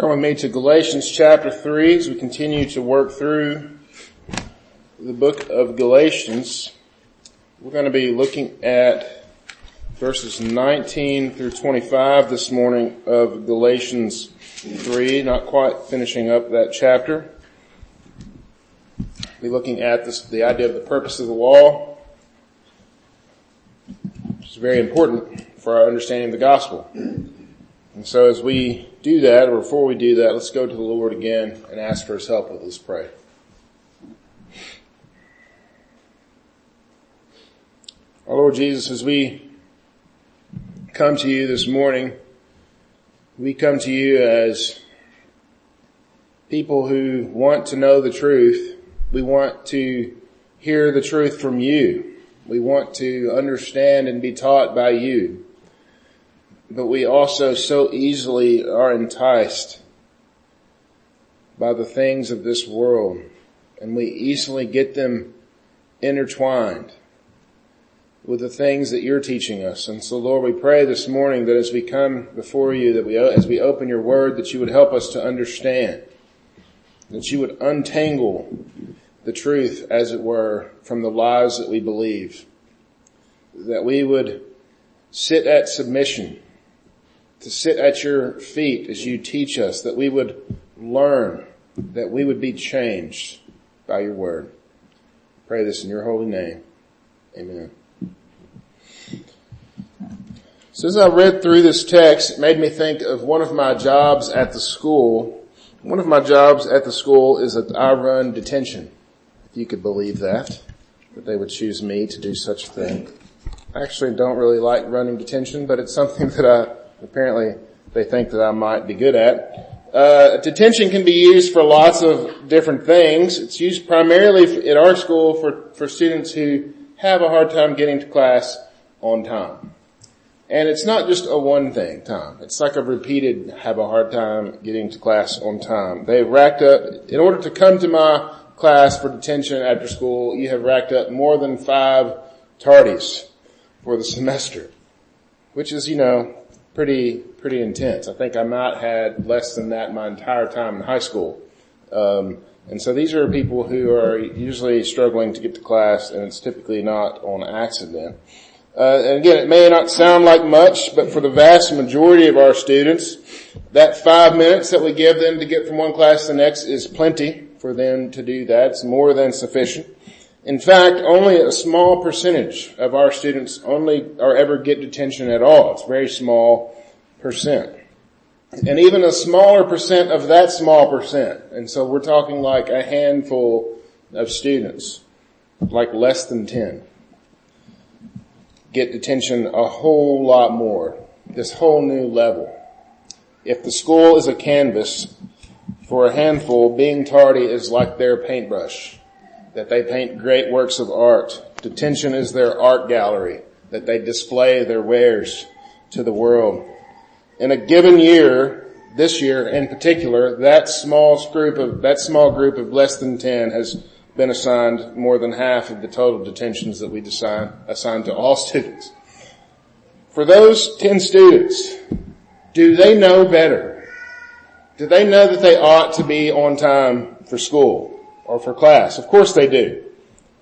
Turn me to Galatians chapter 3 as we continue to work through the book of Galatians. We're going to be looking at verses 19 through 25 this morning of Galatians 3, not quite finishing up that chapter. We'll be looking at this, the idea of the purpose of the law, which is very important for our understanding of the gospel. And so as we do that, or before we do that, let's go to the Lord again and ask for his help with this pray. Our Lord Jesus, as we come to you this morning, we come to you as people who want to know the truth. We want to hear the truth from you. We want to understand and be taught by you but we also so easily are enticed by the things of this world and we easily get them intertwined with the things that you're teaching us. And so Lord, we pray this morning that as we come before you, that we, as we open your word, that you would help us to understand, that you would untangle the truth, as it were, from the lies that we believe, that we would sit at submission to sit at your feet as you teach us, that we would learn, that we would be changed by your word. Pray this in your holy name. Amen. So as I read through this text, it made me think of one of my jobs at the school. One of my jobs at the school is that I run detention. If you could believe that, that they would choose me to do such a thing. I actually don't really like running detention, but it's something that I apparently they think that I might be good at. Uh, detention can be used for lots of different things. It's used primarily at our school for, for students who have a hard time getting to class on time. And it's not just a one thing time. It's like a repeated have a hard time getting to class on time. They've racked up, in order to come to my class for detention after school, you have racked up more than five tardies for the semester. Which is, you know, pretty, pretty intense. I think I might had less than that my entire time in high school. Um, and so these are people who are usually struggling to get to class and it's typically not on accident. Uh, and again, it may not sound like much, but for the vast majority of our students, that five minutes that we give them to get from one class to the next is plenty for them to do that. It's more than sufficient. In fact, only a small percentage of our students only or ever get detention at all. It's very small percent. And even a smaller percent of that small percent, and so we're talking like a handful of students, like less than 10, get detention a whole lot more, this whole new level. If the school is a canvas for a handful, being tardy is like their paintbrush that they paint great works of art. Detention is their art gallery, that they display their wares to the world. In a given year, this year in particular, that small group of, that small group of less than 10 has been assigned more than half of the total detentions that we assign, assign to all students. For those 10 students, do they know better? Do they know that they ought to be on time for school? Or for class. Of course they do.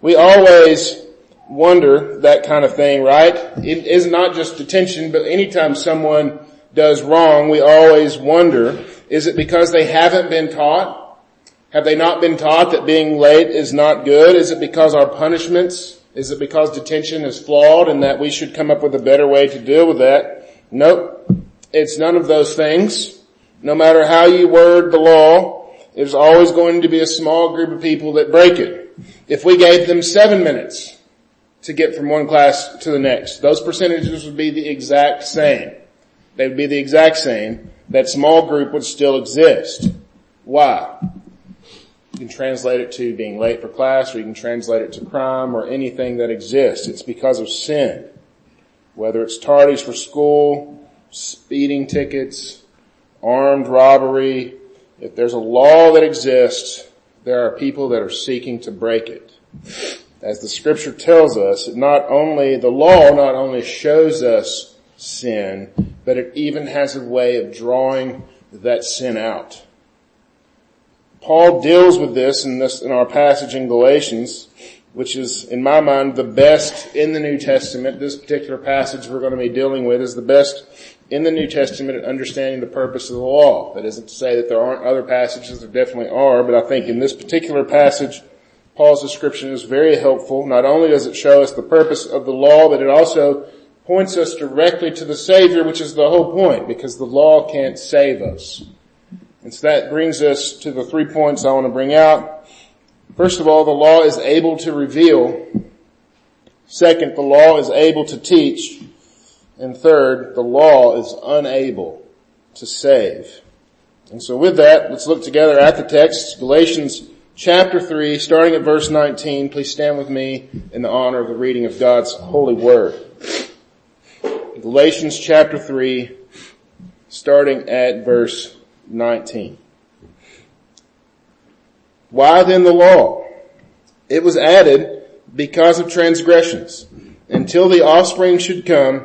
We always wonder that kind of thing, right? It is not just detention, but anytime someone does wrong, we always wonder, is it because they haven't been taught? Have they not been taught that being late is not good? Is it because our punishments? Is it because detention is flawed and that we should come up with a better way to deal with that? Nope. It's none of those things. No matter how you word the law, there's always going to be a small group of people that break it. If we gave them seven minutes to get from one class to the next, those percentages would be the exact same. They would be the exact same. That small group would still exist. Why? You can translate it to being late for class or you can translate it to crime or anything that exists. It's because of sin. Whether it's tardies for school, speeding tickets, armed robbery, if there's a law that exists, there are people that are seeking to break it. As the scripture tells us, not only, the law not only shows us sin, but it even has a way of drawing that sin out. Paul deals with this in this, in our passage in Galatians, which is, in my mind, the best in the New Testament. This particular passage we're going to be dealing with is the best in the New Testament at understanding the purpose of the law. That isn't to say that there aren't other passages, there definitely are, but I think in this particular passage, Paul's description is very helpful. Not only does it show us the purpose of the law, but it also points us directly to the Savior, which is the whole point, because the law can't save us. And so that brings us to the three points I want to bring out. First of all, the law is able to reveal. Second, the law is able to teach. And third, the law is unable to save. And so with that, let's look together at the text, Galatians chapter 3, starting at verse 19. Please stand with me in the honor of the reading of God's holy word. Galatians chapter 3, starting at verse 19. Why then the law? It was added because of transgressions until the offspring should come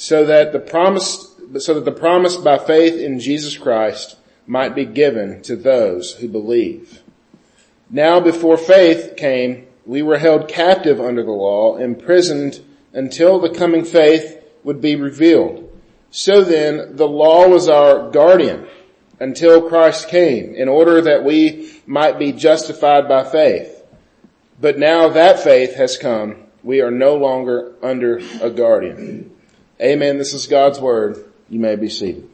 so that the promise, so that the promise by faith in Jesus Christ might be given to those who believe. Now before faith came, we were held captive under the law, imprisoned until the coming faith would be revealed. So then, the law was our guardian until Christ came in order that we might be justified by faith. But now that faith has come, we are no longer under a guardian. Amen. This is God's word. You may be seated.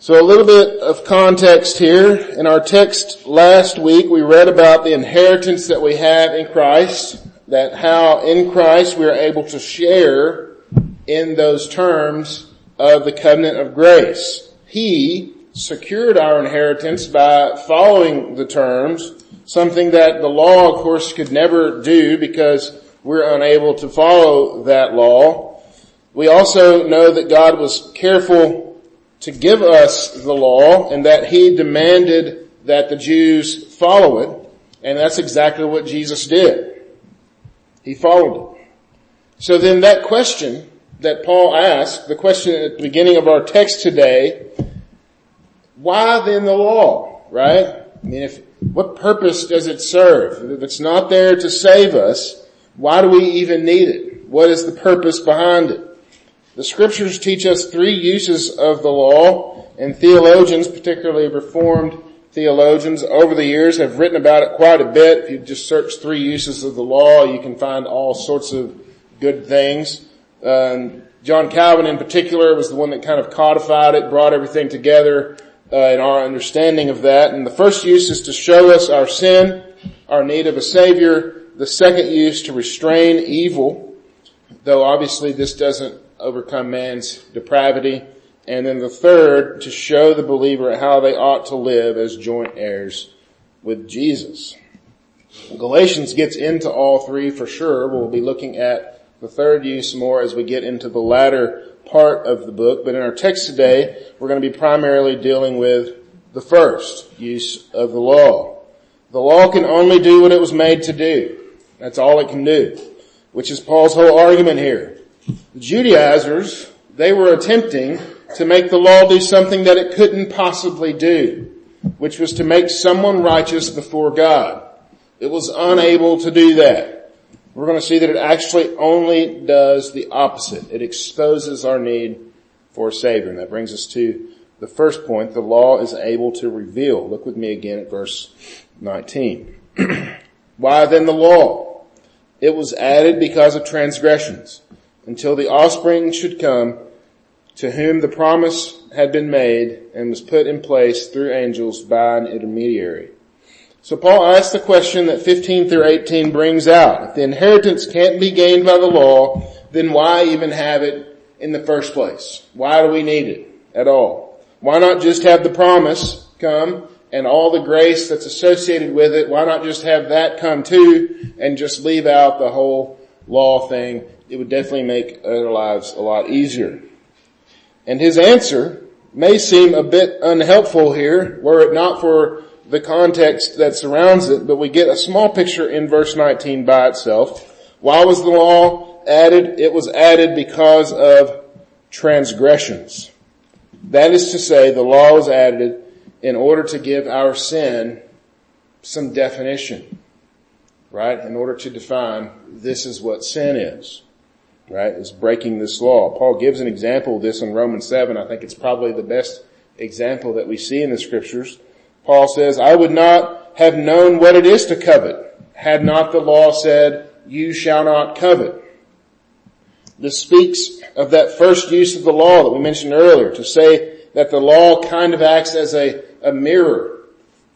So a little bit of context here. In our text last week, we read about the inheritance that we have in Christ, that how in Christ we are able to share in those terms of the covenant of grace. He secured our inheritance by following the terms, something that the law of course could never do because we're unable to follow that law. We also know that God was careful to give us the law and that he demanded that the Jews follow it. And that's exactly what Jesus did. He followed it. So then that question that Paul asked, the question at the beginning of our text today, why then the law, right? I mean, if, what purpose does it serve? If it's not there to save us, why do we even need it? What is the purpose behind it? The scriptures teach us three uses of the law, and theologians, particularly reformed theologians over the years have written about it quite a bit. If you just search three uses of the law, you can find all sorts of good things. Um, John Calvin in particular was the one that kind of codified it, brought everything together uh, in our understanding of that. And the first use is to show us our sin, our need of a savior. The second use to restrain evil, though obviously this doesn't overcome man's depravity. And then the third, to show the believer how they ought to live as joint heirs with Jesus. Galatians gets into all three for sure. We'll be looking at the third use more as we get into the latter part of the book. But in our text today, we're going to be primarily dealing with the first use of the law. The law can only do what it was made to do. That's all it can do, which is Paul's whole argument here. The Judaizers, they were attempting to make the law do something that it couldn't possibly do, which was to make someone righteous before God. It was unable to do that. We're going to see that it actually only does the opposite. It exposes our need for a Savior. And that brings us to the first point. The law is able to reveal. Look with me again at verse 19. Why then the law? It was added because of transgressions until the offspring should come to whom the promise had been made and was put in place through angels by an intermediary. So Paul asks the question that 15 through 18 brings out. If the inheritance can't be gained by the law, then why even have it in the first place? Why do we need it at all? Why not just have the promise come and all the grace that's associated with it? Why not just have that come too and just leave out the whole law thing? It would definitely make our lives a lot easier. And his answer may seem a bit unhelpful here were it not for the context that surrounds it, but we get a small picture in verse 19 by itself. Why was the law added? It was added because of transgressions. That is to say, the law was added in order to give our sin some definition, right? In order to define this is what sin is, right? Is breaking this law. Paul gives an example of this in Romans 7. I think it's probably the best example that we see in the scriptures. Paul says, I would not have known what it is to covet had not the law said, you shall not covet. This speaks of that first use of the law that we mentioned earlier to say that the law kind of acts as a, a mirror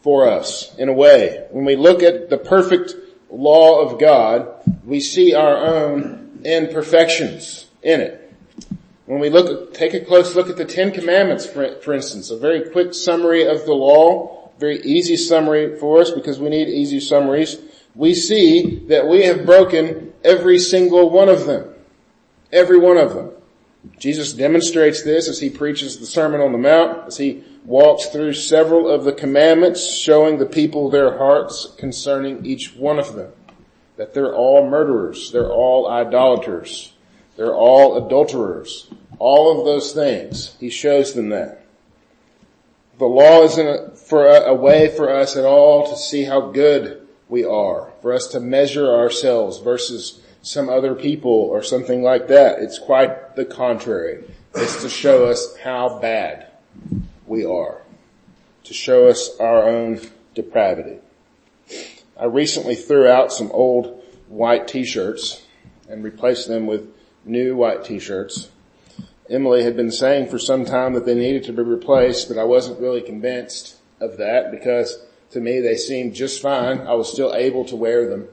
for us in a way. When we look at the perfect law of God, we see our own imperfections in it. When we look, take a close look at the Ten Commandments, for, for instance, a very quick summary of the law, very easy summary for us because we need easy summaries. We see that we have broken every single one of them. Every one of them. Jesus demonstrates this as he preaches the Sermon on the Mount, as he walks through several of the commandments, showing the people their hearts concerning each one of them. That they're all murderers, they're all idolaters, they're all adulterers, all of those things. He shows them that. The law isn't a, for a, a way for us at all to see how good we are, for us to measure ourselves versus some other people or something like that. It's quite the contrary. It's to show us how bad we are. To show us our own depravity. I recently threw out some old white t-shirts and replaced them with new white t-shirts. Emily had been saying for some time that they needed to be replaced, but I wasn't really convinced of that because to me they seemed just fine. I was still able to wear them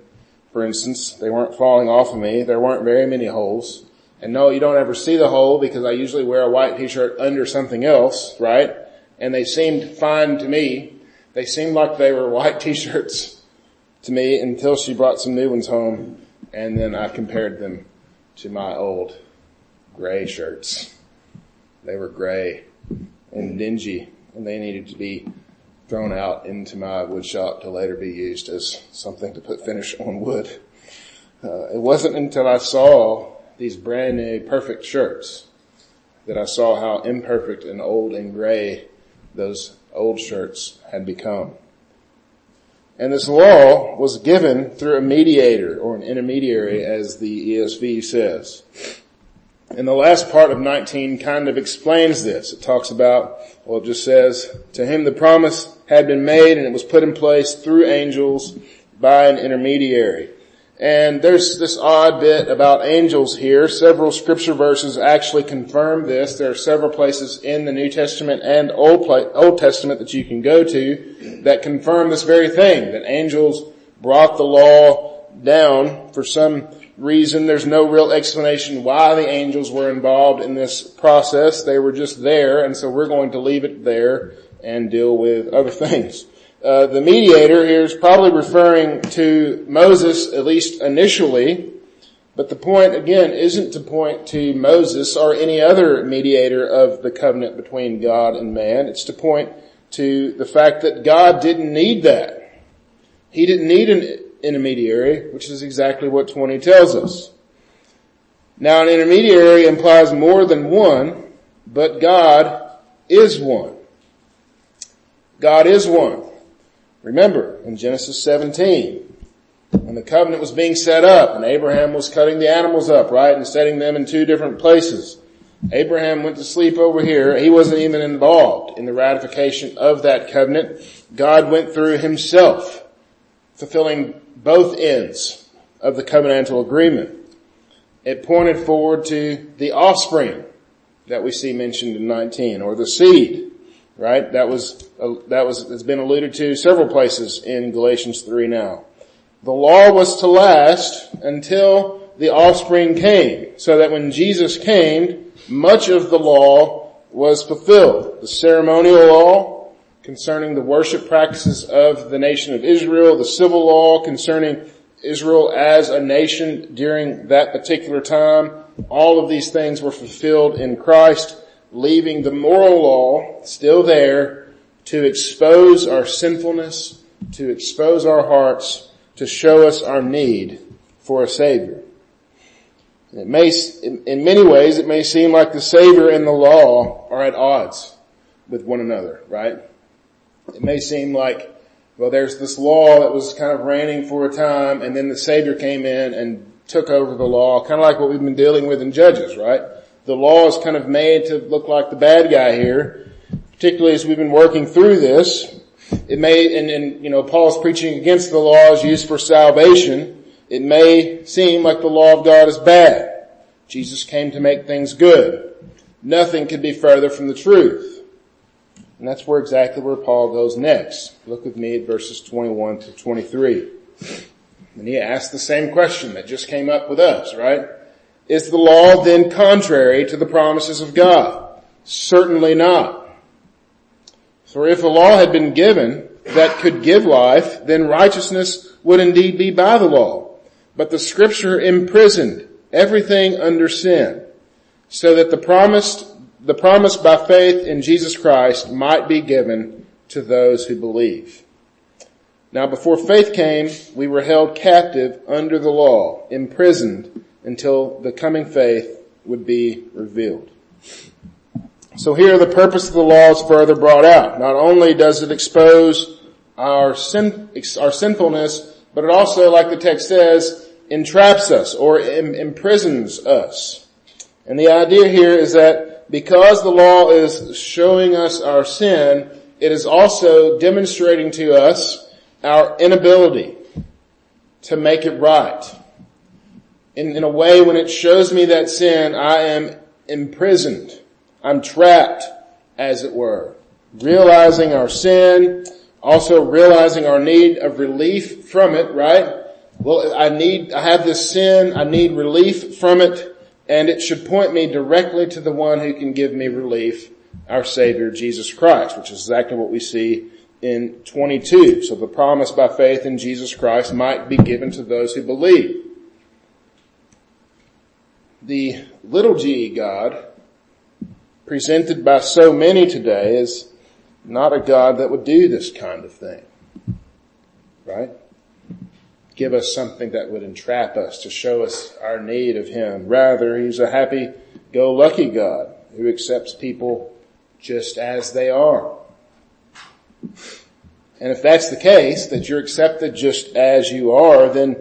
for instance. They weren't falling off of me. There weren't very many holes. And no, you don't ever see the hole because I usually wear a white t-shirt under something else, right? And they seemed fine to me. They seemed like they were white t-shirts to me until she brought some new ones home and then I compared them to my old gray shirts. They were gray and dingy and they needed to be thrown out into my wood shop to later be used as something to put finish on wood. Uh, it wasn't until I saw these brand new perfect shirts that I saw how imperfect and old and gray those old shirts had become. And this law was given through a mediator or an intermediary as the ESV says. And the last part of 19 kind of explains this. It talks about, well it just says, to him the promise had been made and it was put in place through angels by an intermediary. And there's this odd bit about angels here. Several scripture verses actually confirm this. There are several places in the New Testament and Old, Old Testament that you can go to that confirm this very thing, that angels brought the law down for some reason. There's no real explanation why the angels were involved in this process. They were just there, and so we're going to leave it there and deal with other things. Uh, the mediator here is probably referring to Moses, at least initially, but the point again isn't to point to Moses or any other mediator of the covenant between God and man. It's to point to the fact that God didn't need that. He didn't need an intermediary, which is exactly what 20 tells us. Now an intermediary implies more than one, but God is one. God is one. Remember, in Genesis 17, when the covenant was being set up and Abraham was cutting the animals up, right, and setting them in two different places, Abraham went to sleep over here. He wasn't even involved in the ratification of that covenant. God went through himself, fulfilling both ends of the covenantal agreement. It pointed forward to the offspring that we see mentioned in 19, or the seed, right? That was, uh, that was, has been alluded to several places in Galatians 3 now. The law was to last until the offspring came, so that when Jesus came, much of the law was fulfilled. The ceremonial law concerning the worship practices of the nation of Israel, the civil law concerning Israel as a nation during that particular time, all of these things were fulfilled in Christ, leaving the moral law still there to expose our sinfulness, to expose our hearts, to show us our need for a Savior. It may, in many ways, it may seem like the Savior and the law are at odds with one another, right? It may seem like, well, there's this law that was kind of reigning for a time and then the Savior came in and took over the law, kind of like what we've been dealing with in Judges, right? The law is kind of made to look like the bad guy here, particularly as we've been working through this. It may, and, and you know, Paul's preaching against the laws used for salvation, it may seem like the law of God is bad. Jesus came to make things good. Nothing could be further from the truth. And that's where exactly where Paul goes next. Look with me at verses 21 to 23. And he asks the same question that just came up with us, right? Is the law then contrary to the promises of God? Certainly not. For if a law had been given that could give life, then righteousness would indeed be by the law. But the scripture imprisoned everything under sin so that the promised, the promise by faith in Jesus Christ might be given to those who believe. Now before faith came, we were held captive under the law, imprisoned until the coming faith would be revealed. So here the purpose of the law is further brought out. Not only does it expose our sin, our sinfulness, but it also, like the text says, entraps us or Im- imprisons us. And the idea here is that because the law is showing us our sin, it is also demonstrating to us our inability to make it right. In, in a way, when it shows me that sin, I am imprisoned. I'm trapped, as it were. Realizing our sin, also realizing our need of relief from it, right? Well, I need, I have this sin, I need relief from it, and it should point me directly to the one who can give me relief, our Savior, Jesus Christ, which is exactly what we see in 22. So the promise by faith in Jesus Christ might be given to those who believe. The little g God, presented by so many today, is not a God that would do this kind of thing. Right? Give us something that would entrap us to show us our need of Him. Rather, He's a happy-go-lucky God who accepts people just as they are. And if that's the case, that you're accepted just as you are, then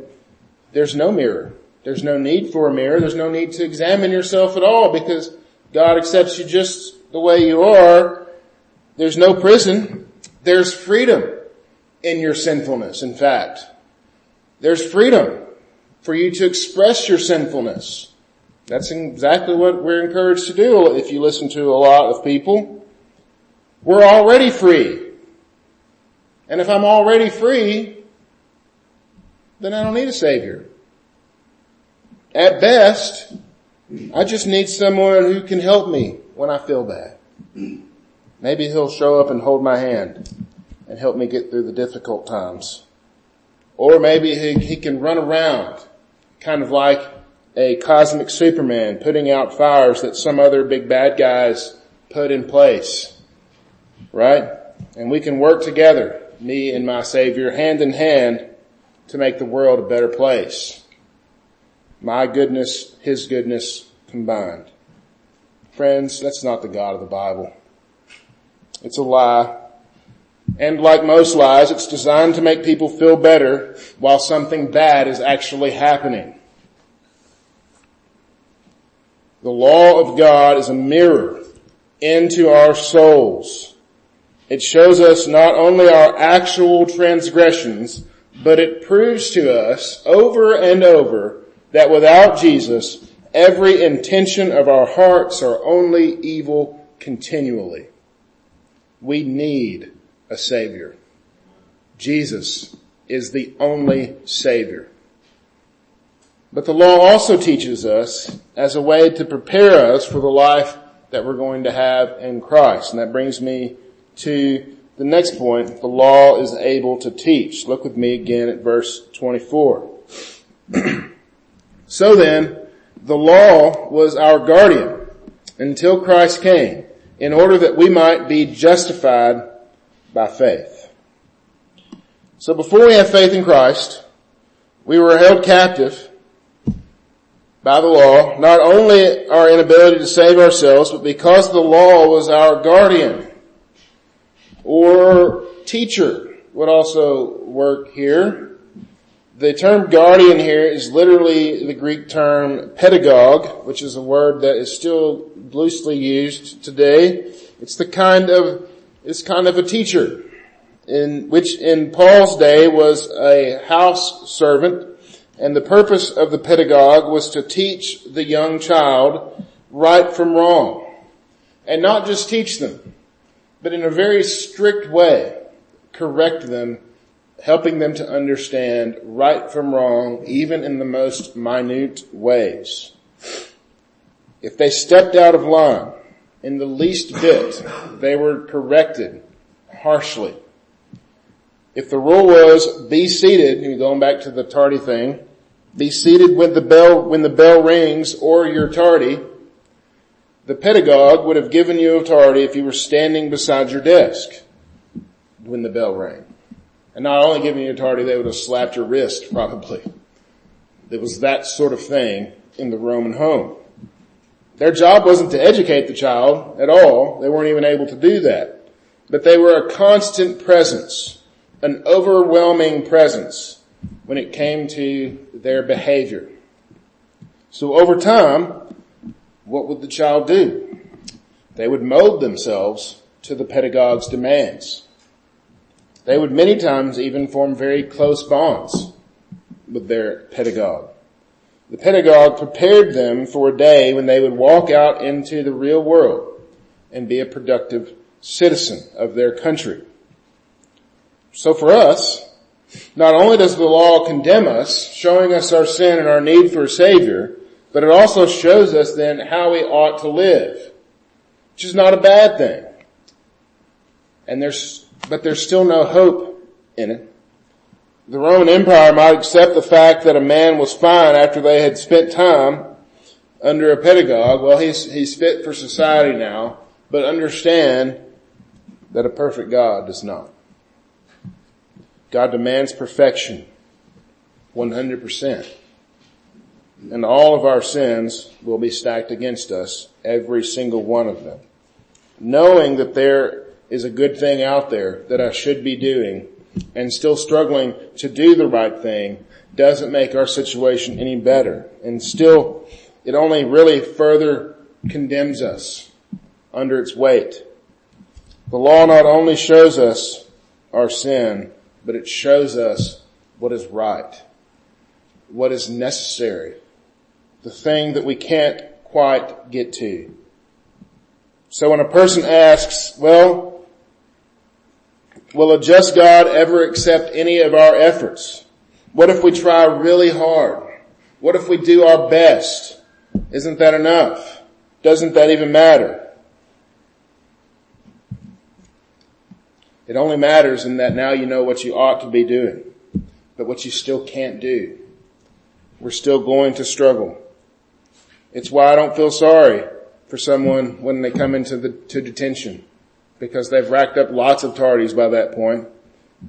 there's no mirror. There's no need for a mirror. There's no need to examine yourself at all because God accepts you just the way you are there's no prison. There's freedom in your sinfulness, in fact. There's freedom for you to express your sinfulness. That's exactly what we're encouraged to do if you listen to a lot of people. We're already free. And if I'm already free, then I don't need a savior. At best, I just need someone who can help me when I feel bad. Maybe he'll show up and hold my hand and help me get through the difficult times. Or maybe he, he can run around kind of like a cosmic superman putting out fires that some other big bad guys put in place. Right? And we can work together, me and my savior, hand in hand to make the world a better place. My goodness, his goodness combined. Friends, that's not the God of the Bible. It's a lie. And like most lies, it's designed to make people feel better while something bad is actually happening. The law of God is a mirror into our souls. It shows us not only our actual transgressions, but it proves to us over and over that without Jesus, every intention of our hearts are only evil continually. We need a Savior. Jesus is the only Savior. But the law also teaches us as a way to prepare us for the life that we're going to have in Christ. And that brings me to the next point. The law is able to teach. Look with me again at verse 24. so then, the law was our guardian until Christ came in order that we might be justified by faith. So before we have faith in Christ, we were held captive by the law, not only our inability to save ourselves, but because the law was our guardian or teacher would also work here. The term guardian here is literally the Greek term pedagogue, which is a word that is still loosely used today. It's the kind of, it's kind of a teacher in which in Paul's day was a house servant and the purpose of the pedagogue was to teach the young child right from wrong. And not just teach them, but in a very strict way, correct them, helping them to understand right from wrong, even in the most minute ways. If they stepped out of line in the least bit, they were corrected harshly. If the rule was be seated, going back to the tardy thing, be seated when the bell, when the bell rings or you're tardy. The pedagogue would have given you a tardy if you were standing beside your desk when the bell rang. And not only giving you a tardy, they would have slapped your wrist probably. It was that sort of thing in the Roman home. Their job wasn't to educate the child at all. They weren't even able to do that. But they were a constant presence, an overwhelming presence when it came to their behavior. So over time, what would the child do? They would mold themselves to the pedagogue's demands. They would many times even form very close bonds with their pedagogue. The pedagogue prepared them for a day when they would walk out into the real world and be a productive citizen of their country. So for us, not only does the law condemn us, showing us our sin and our need for a savior, but it also shows us then how we ought to live, which is not a bad thing. And there's, but there's still no hope in it. The Roman Empire might accept the fact that a man was fine after they had spent time under a pedagogue. Well, he's, he's fit for society now, but understand that a perfect God does not. God demands perfection. 100%. And all of our sins will be stacked against us, every single one of them. Knowing that there is a good thing out there that I should be doing and still struggling to do the right thing doesn't make our situation any better. And still, it only really further condemns us under its weight. The law not only shows us our sin, but it shows us what is right, what is necessary, the thing that we can't quite get to. So when a person asks, well, will a just God ever accept any of our efforts? What if we try really hard? What if we do our best? Isn't that enough? Doesn't that even matter? It only matters in that now you know what you ought to be doing, but what you still can't do. We're still going to struggle. It's why I don't feel sorry for someone when they come into the, to detention because they've racked up lots of tardies by that point.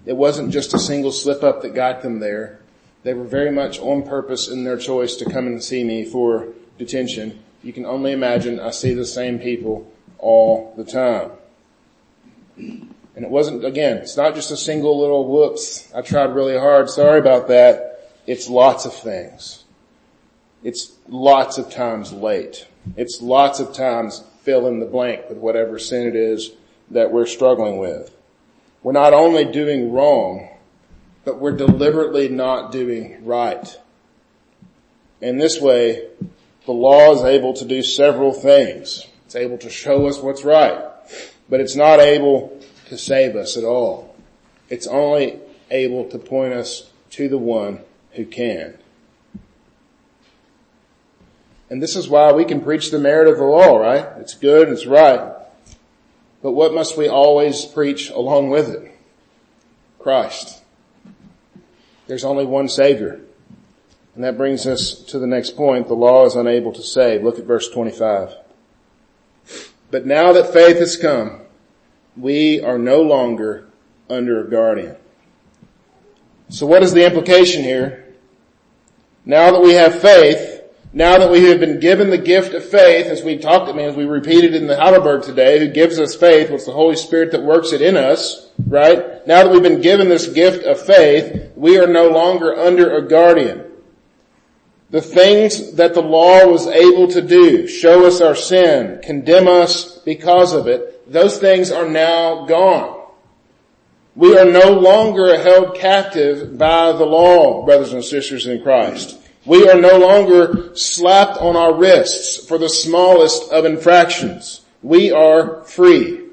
It wasn't just a single slip up that got them there. They were very much on purpose in their choice to come and see me for detention. You can only imagine I see the same people all the time. And it wasn't, again, it's not just a single little whoops. I tried really hard. Sorry about that. It's lots of things. It's lots of times late. It's lots of times fill in the blank with whatever sin it is that we're struggling with. We're not only doing wrong, but we're deliberately not doing right. In this way, the law is able to do several things. It's able to show us what's right, but it's not able to save us at all. It's only able to point us to the one who can. And this is why we can preach the merit of the law, right? It's good, it's right. But what must we always preach along with it? Christ. There's only one Savior. And that brings us to the next point. The law is unable to save. Look at verse 25. But now that faith has come, we are no longer under a guardian. So what is the implication here? Now that we have faith, now that we have been given the gift of faith, as we talked, I mean, as we repeated in the Heidelberg today, who gives us faith, what's the Holy Spirit that works it in us, right? Now that we've been given this gift of faith, we are no longer under a guardian. The things that the law was able to do, show us our sin, condemn us because of it, those things are now gone. We are no longer held captive by the law, brothers and sisters in Christ. We are no longer slapped on our wrists for the smallest of infractions. We are free.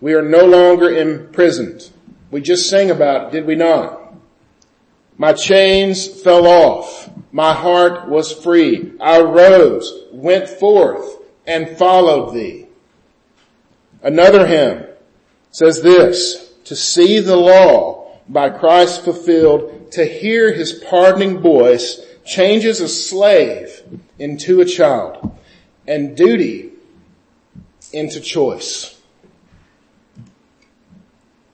We are no longer imprisoned. We just sang about it, did we not? My chains fell off. My heart was free. I rose, went forth, and followed thee. Another hymn says this, to see the law by Christ fulfilled, to hear his pardoning voice changes a slave into a child and duty into choice.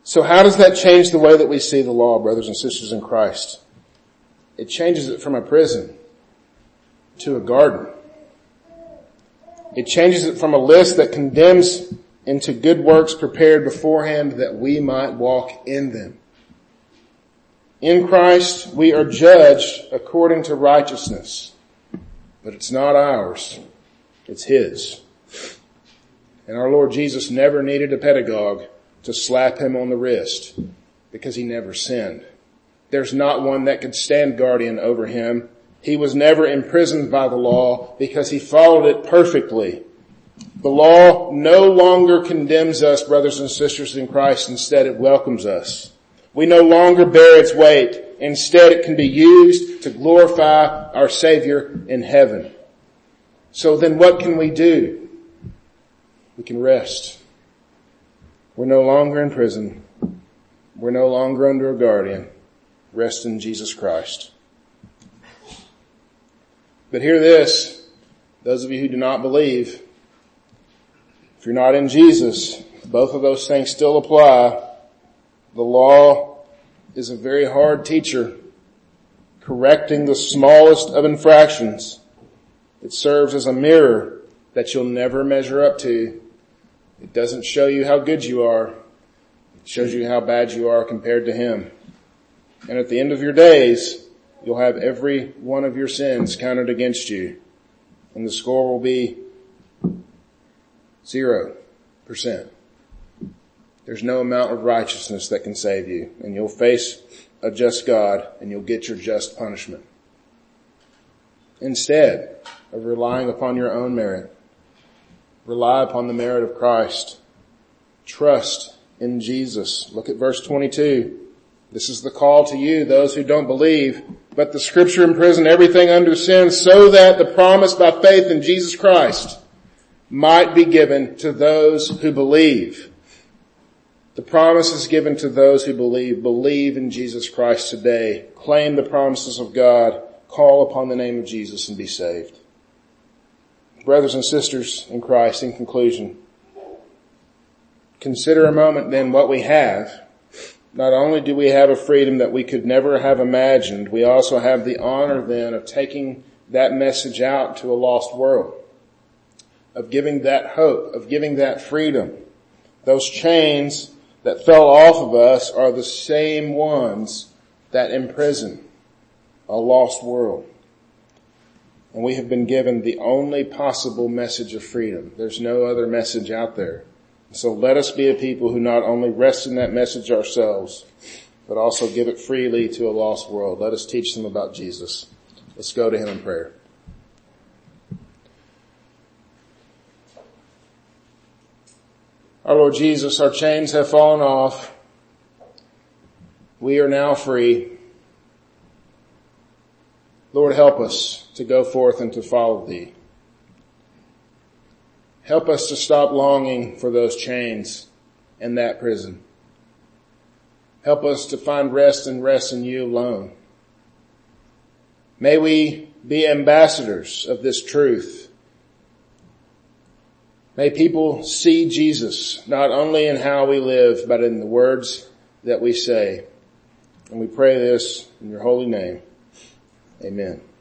So how does that change the way that we see the law, brothers and sisters in Christ? It changes it from a prison to a garden. It changes it from a list that condemns into good works prepared beforehand that we might walk in them. In Christ we are judged according to righteousness, but it's not ours. It's His. And our Lord Jesus never needed a pedagogue to slap him on the wrist because he never sinned. There's not one that could stand guardian over him. He was never imprisoned by the law because he followed it perfectly. The law no longer condemns us, brothers and sisters in Christ. Instead, it welcomes us. We no longer bear its weight. Instead, it can be used to glorify our Savior in heaven. So then what can we do? We can rest. We're no longer in prison. We're no longer under a guardian. Rest in Jesus Christ. But hear this, those of you who do not believe, if you're not in Jesus, both of those things still apply. The law is a very hard teacher, correcting the smallest of infractions. It serves as a mirror that you'll never measure up to. It doesn't show you how good you are. It shows you how bad you are compared to Him. And at the end of your days, you'll have every one of your sins counted against you. And the score will be zero percent. There's no amount of righteousness that can save you. And you'll face a just God and you'll get your just punishment. Instead of relying upon your own merit, rely upon the merit of Christ. Trust in Jesus. Look at verse 22. This is the call to you, those who don't believe, but the scripture imprisoned everything under sin so that the promise by faith in Jesus Christ might be given to those who believe. The promise is given to those who believe. Believe in Jesus Christ today. Claim the promises of God. Call upon the name of Jesus and be saved. Brothers and sisters in Christ, in conclusion, consider a moment then what we have not only do we have a freedom that we could never have imagined, we also have the honor then of taking that message out to a lost world, of giving that hope, of giving that freedom. Those chains that fell off of us are the same ones that imprison a lost world. And we have been given the only possible message of freedom. There's no other message out there. So let us be a people who not only rest in that message ourselves, but also give it freely to a lost world. Let us teach them about Jesus. Let's go to Him in prayer. Our Lord Jesus, our chains have fallen off. We are now free. Lord, help us to go forth and to follow thee. Help us to stop longing for those chains and that prison. Help us to find rest and rest in you alone. May we be ambassadors of this truth. May people see Jesus not only in how we live, but in the words that we say. And we pray this in your holy name. Amen.